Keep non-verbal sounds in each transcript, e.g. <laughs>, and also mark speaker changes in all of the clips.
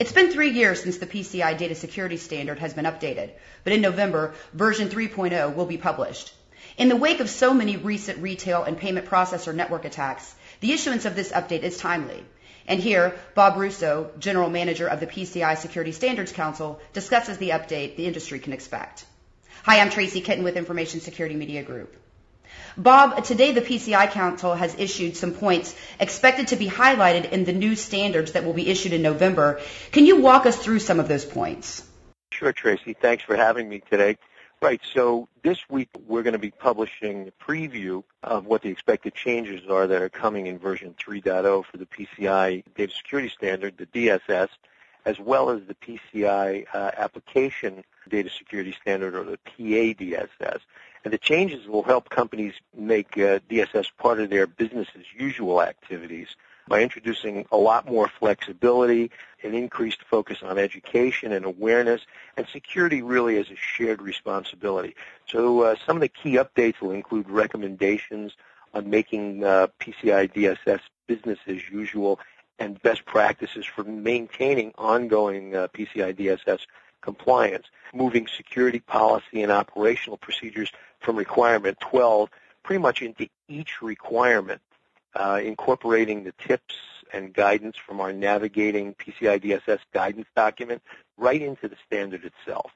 Speaker 1: It's been three years since the PCI data security standard has been updated, but in November, version 3.0 will be published. In the wake of so many recent retail and payment processor network attacks, the issuance of this update is timely. And here, Bob Russo, General Manager of the PCI Security Standards Council, discusses the update the industry can expect. Hi, I'm Tracy Kitten with Information Security Media Group. Bob, today the PCI Council has issued some points expected to be highlighted in the new standards that will be issued in November. Can you walk us through some of those points?
Speaker 2: Sure, Tracy. Thanks for having me today. Right, so this week we're going to be publishing a preview of what the expected changes are that are coming in version 3.0 for the PCI Data Security Standard, the DSS, as well as the PCI uh, Application Data Security Standard, or the PADSS. And the changes will help companies make uh, DSS part of their business as usual activities by introducing a lot more flexibility, an increased focus on education and awareness, and security really as a shared responsibility. So uh, some of the key updates will include recommendations on making uh, PCI DSS business as usual and best practices for maintaining ongoing uh, PCI DSS compliance, moving security policy and operational procedures from requirement 12 pretty much into each requirement uh, incorporating the tips and guidance from our navigating PCI DSS guidance document right into the standard itself.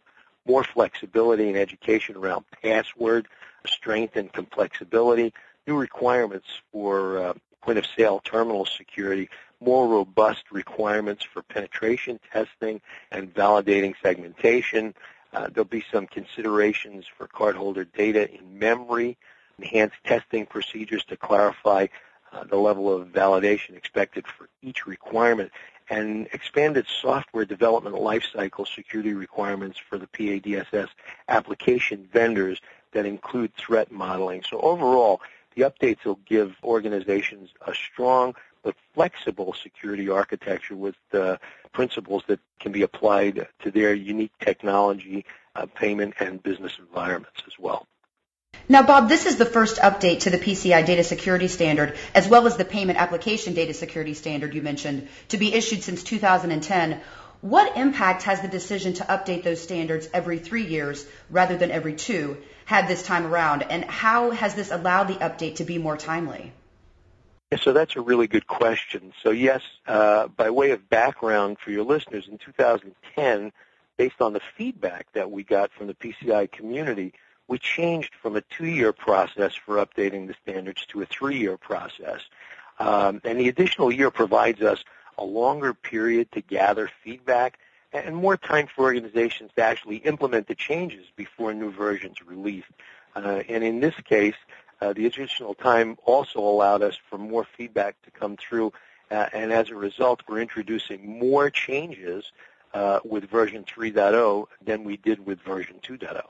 Speaker 2: More flexibility and education around password, strength and complexity, new requirements for uh, point of sale terminal security, more robust requirements for penetration testing and validating segmentation. Uh, there'll be some considerations for cardholder data in memory, enhanced testing procedures to clarify uh, the level of validation expected for each requirement, and expanded software development lifecycle security requirements for the PADSS application vendors that include threat modeling. So overall, the updates will give organizations a strong but flexible security architecture with uh, principles that can be applied to their unique technology, uh, payment, and business environments as well.
Speaker 1: Now, Bob, this is the first update to the PCI data security standard, as well as the payment application data security standard you mentioned, to be issued since 2010. What impact has the decision to update those standards every three years rather than every two had this time around, and how has this allowed the update to be more timely?
Speaker 2: Yeah, so that's a really good question. So yes, uh, by way of background for your listeners, in 2010, based on the feedback that we got from the PCI community, we changed from a two-year process for updating the standards to a three-year process. Um, and the additional year provides us a longer period to gather feedback and more time for organizations to actually implement the changes before new versions are released. Uh, and in this case, uh, the additional time also allowed us for more feedback to come through, uh, and as a result, we're introducing more changes uh, with version 3.0 than we did with version 2.0.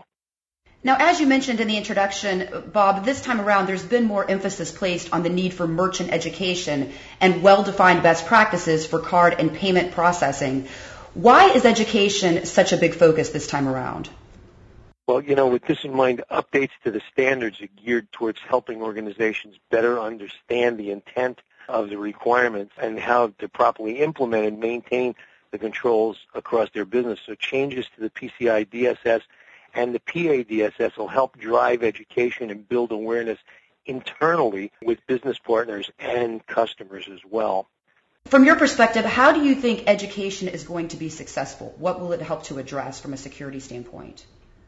Speaker 1: Now, as you mentioned in the introduction, Bob, this time around there's been more emphasis placed on the need for merchant education and well-defined best practices for card and payment processing. Why is education such a big focus this time around?
Speaker 2: Well, you know, with this in mind, updates to the standards are geared towards helping organizations better understand the intent of the requirements and how to properly implement and maintain the controls across their business. So changes to the PCI DSS and the PADSS will help drive education and build awareness internally with business partners and customers as well.
Speaker 1: From your perspective, how do you think education is going to be successful? What will it help to address from a security standpoint?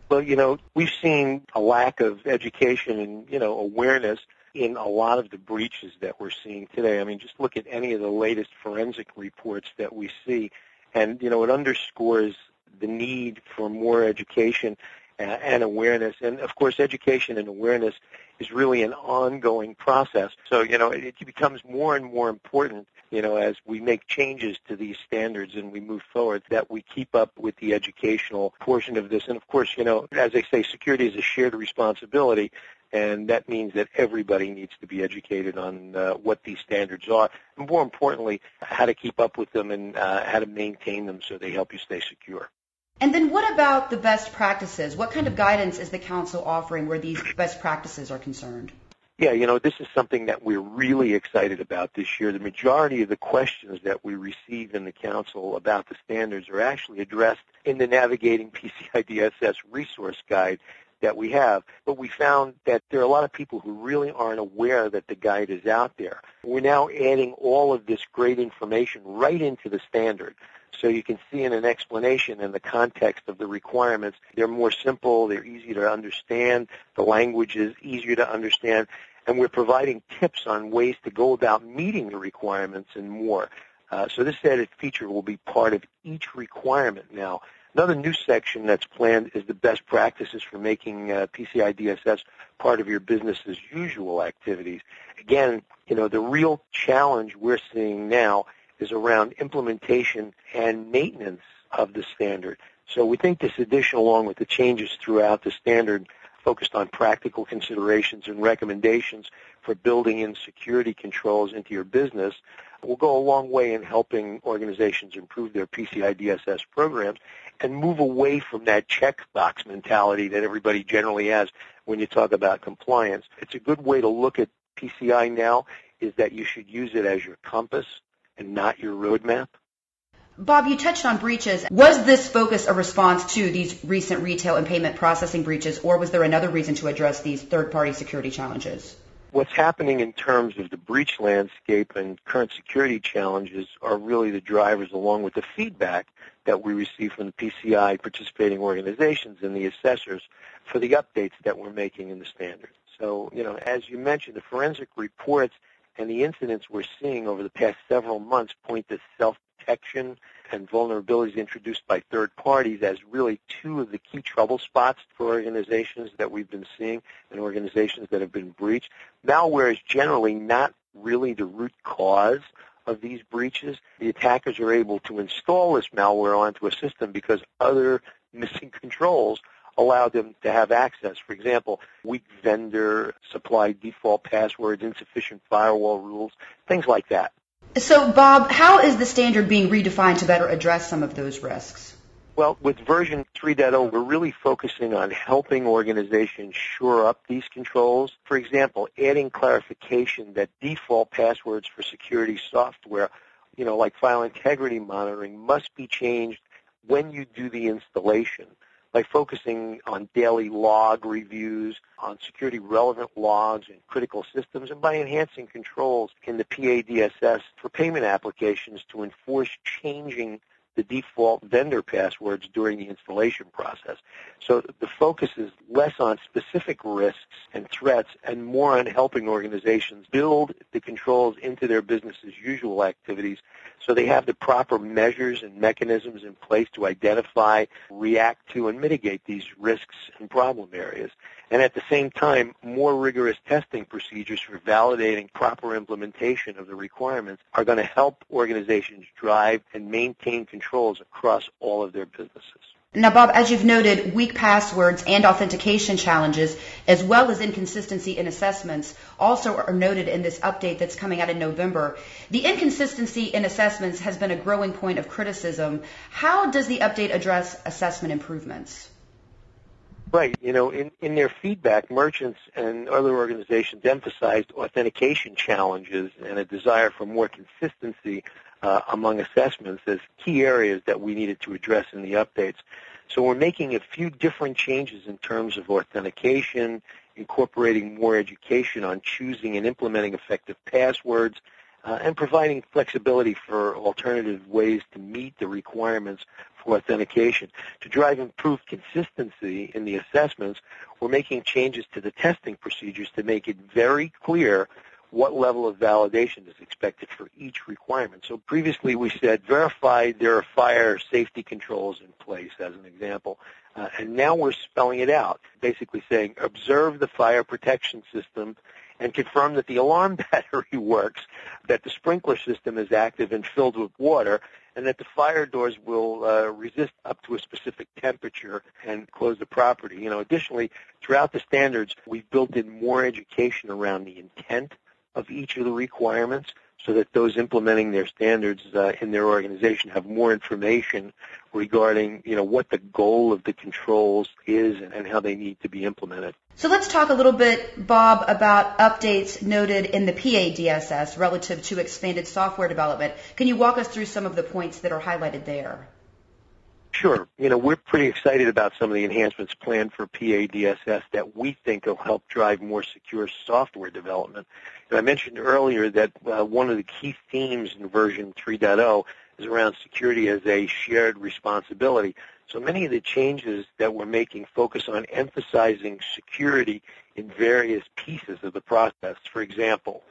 Speaker 2: Well, you know, we've seen a lack of education and, you know, awareness in a lot of the breaches that we're seeing today. I mean, just look at any of the latest forensic reports that we see. And, you know, it underscores the need for more education uh, and awareness. And of course, education and awareness is really an ongoing process. So, you know, it becomes more and more important, you know, as we make changes to these standards and we move forward that we keep up with the educational portion of this. And of course, you know, as I say, security is a shared responsibility. And that means that everybody needs to be educated on uh, what these standards are, and more importantly, how to keep up with them and uh, how to maintain them so they help you stay secure.
Speaker 1: And then what about the best practices? What kind of guidance is the council offering where these best practices are concerned?
Speaker 2: Yeah, you know, this is something that we're really excited about this year. The majority of the questions that we receive in the Council about the standards are actually addressed in the Navigating PCI DSS resource guide that we have. But we found that there are a lot of people who really aren't aware that the guide is out there. We're now adding all of this great information right into the standard. So you can see in an explanation in the context of the requirements, they're more simple, they're easy to understand, the language is easier to understand, and we're providing tips on ways to go about meeting the requirements and more. Uh, so this added feature will be part of each requirement now. Another new section that's planned is the best practices for making uh, PCI DSS part of your business as usual activities. Again, you know, the real challenge we're seeing now is around implementation and maintenance of the standard. So we think this addition, along with the changes throughout the standard, focused on practical considerations and recommendations for building in security controls into your business, will go a long way in helping organizations improve their PCI DSS programs and move away from that checkbox mentality that everybody generally has when you talk about compliance. It's a good way to look at PCI now is that you should use it as your compass and not your roadmap?
Speaker 1: Bob, you touched on breaches. Was this focus a response to these recent retail and payment processing breaches, or was there another reason to address these third-party security challenges?
Speaker 2: What's happening in terms of the breach landscape and current security challenges are really the drivers along with the feedback that we receive from the PCI participating organizations and the assessors for the updates that we're making in the standard. So, you know, as you mentioned, the forensic reports and the incidents we're seeing over the past several months point to self-protection and vulnerabilities introduced by third parties as really two of the key trouble spots for organizations that we've been seeing and organizations that have been breached. Malware is generally not really the root cause of these breaches. The attackers are able to install this malware onto a system because other missing controls allow them to have access. For example, weak vendor supply default passwords, insufficient firewall rules, things like that.
Speaker 1: So, Bob, how is the standard being redefined to better address some of those risks?
Speaker 2: Well, with version 3.0, we're really focusing on helping organizations shore up these controls. For example, adding clarification that default passwords for security software, you know, like file integrity monitoring, must be changed when you do the installation by focusing on daily log reviews, on security relevant logs and critical systems, and by enhancing controls in the PADSS for payment applications to enforce changing the default vendor passwords during the installation process. So the focus is less on specific risks and threats and more on helping organizations build the controls into their business as usual activities so they have the proper measures and mechanisms in place to identify, react to, and mitigate these risks and problem areas and at the same time, more rigorous testing procedures for validating proper implementation of the requirements are going to help organizations drive and maintain controls across all of their businesses.
Speaker 1: Now, Bob, as you've noted, weak passwords and authentication challenges, as well as inconsistency in assessments, also are noted in this update that's coming out in November. The inconsistency in assessments has been a growing point of criticism. How does the update address assessment improvements?
Speaker 2: Right. You know, in, in their feedback, merchants and other organizations emphasized authentication challenges and a desire for more consistency uh, among assessments as key areas that we needed to address in the updates. So we're making a few different changes in terms of authentication, incorporating more education on choosing and implementing effective passwords, uh, and providing flexibility for alternative ways to meet the requirements for authentication. To drive improved consistency in the assessments, we're making changes to the testing procedures to make it very clear what level of validation is expected for each requirement. So previously we said verify there are fire safety controls in place as an example. Uh, and now we're spelling it out, basically saying observe the fire protection system and confirm that the alarm <laughs> battery works, that the sprinkler system is active and filled with water, and that the fire doors will uh, resist up to a specific temperature and close the property. You know, additionally, throughout the standards, we've built in more education around the intent of each of the requirements so that those implementing their standards uh, in their organization have more information regarding, you know, what the goal of the controls is and how they need to be implemented.
Speaker 1: So let's talk a little bit, Bob, about updates noted in the PADSS relative to expanded software development. Can you walk us through some of the points that are highlighted there?
Speaker 2: Sure. You know, we're pretty excited about some of the enhancements planned for PADSS that we think will help drive more secure software development. And I mentioned earlier that uh, one of the key themes in version 3.0 is around security as a shared responsibility. So many of the changes that we're making focus on emphasizing security in various pieces of the process. For example,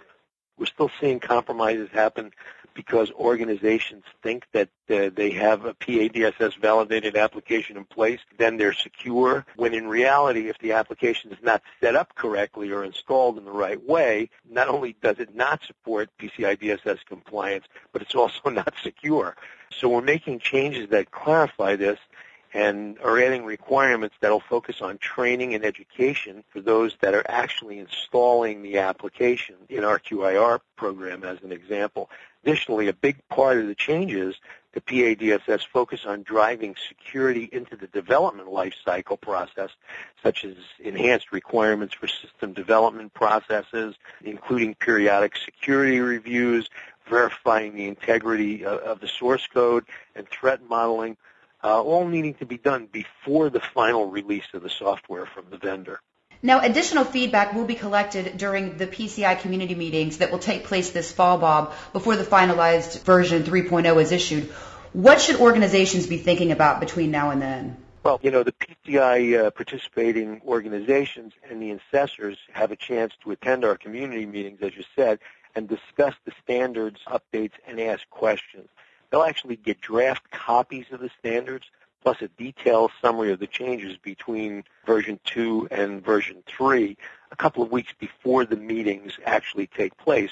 Speaker 2: we're still seeing compromises happen because organizations think that uh, they have a PADSS validated application in place, then they're secure, when in reality, if the application is not set up correctly or installed in the right way, not only does it not support PCI DSS compliance, but it's <laughs> also not secure. So we're making changes that clarify this and are adding requirements that will focus on training and education for those that are actually installing the application in our QIR program as an example. Additionally, a big part of the changes to PADSS focus on driving security into the development lifecycle process, such as enhanced requirements for system development processes, including periodic security reviews, verifying the integrity uh, of the source code, and threat modeling, uh, all needing to be done before the final release of the software from the vendor.
Speaker 1: Now, additional feedback will be collected during the PCI community meetings that will take place this fall, Bob, before the finalized version 3.0 is issued. What should organizations be thinking about between now and then?
Speaker 2: Well, you know, the PCI uh, participating organizations and the assessors have a chance to attend our community meetings, as you said, and discuss the standards, updates, and ask questions. They'll actually get draft copies of the standards plus a detailed summary of the changes between version 2 and version 3 a couple of weeks before the meetings actually take place.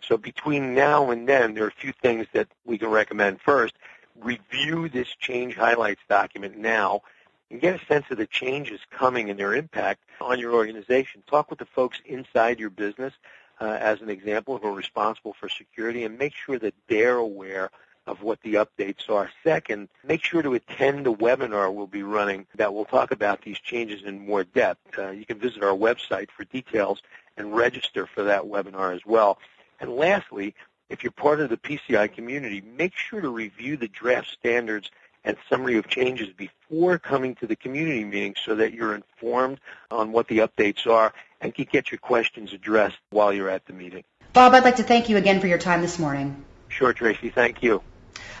Speaker 2: So between now and then, there are a few things that we can recommend. First, review this change highlights document now and get a sense of the changes coming and their impact on your organization. Talk with the folks inside your business, uh, as an example, who are responsible for security, and make sure that they're aware of what the updates are. Second, make sure to attend the webinar we'll be running that will talk about these changes in more depth. Uh, you can visit our website for details and register for that webinar as well. And lastly, if you're part of the PCI community, make sure to review the draft standards and summary of changes before coming to the community meeting so that you're informed on what the updates are and can get your questions addressed while you're at the meeting.
Speaker 1: Bob, I'd like to thank you again for your time this morning.
Speaker 2: Sure, Tracy. Thank you.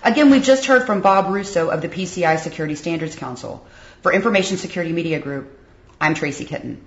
Speaker 1: Again, we've just heard from Bob Russo of the PCI Security Standards Council. For Information Security Media Group, I'm Tracy Kitten.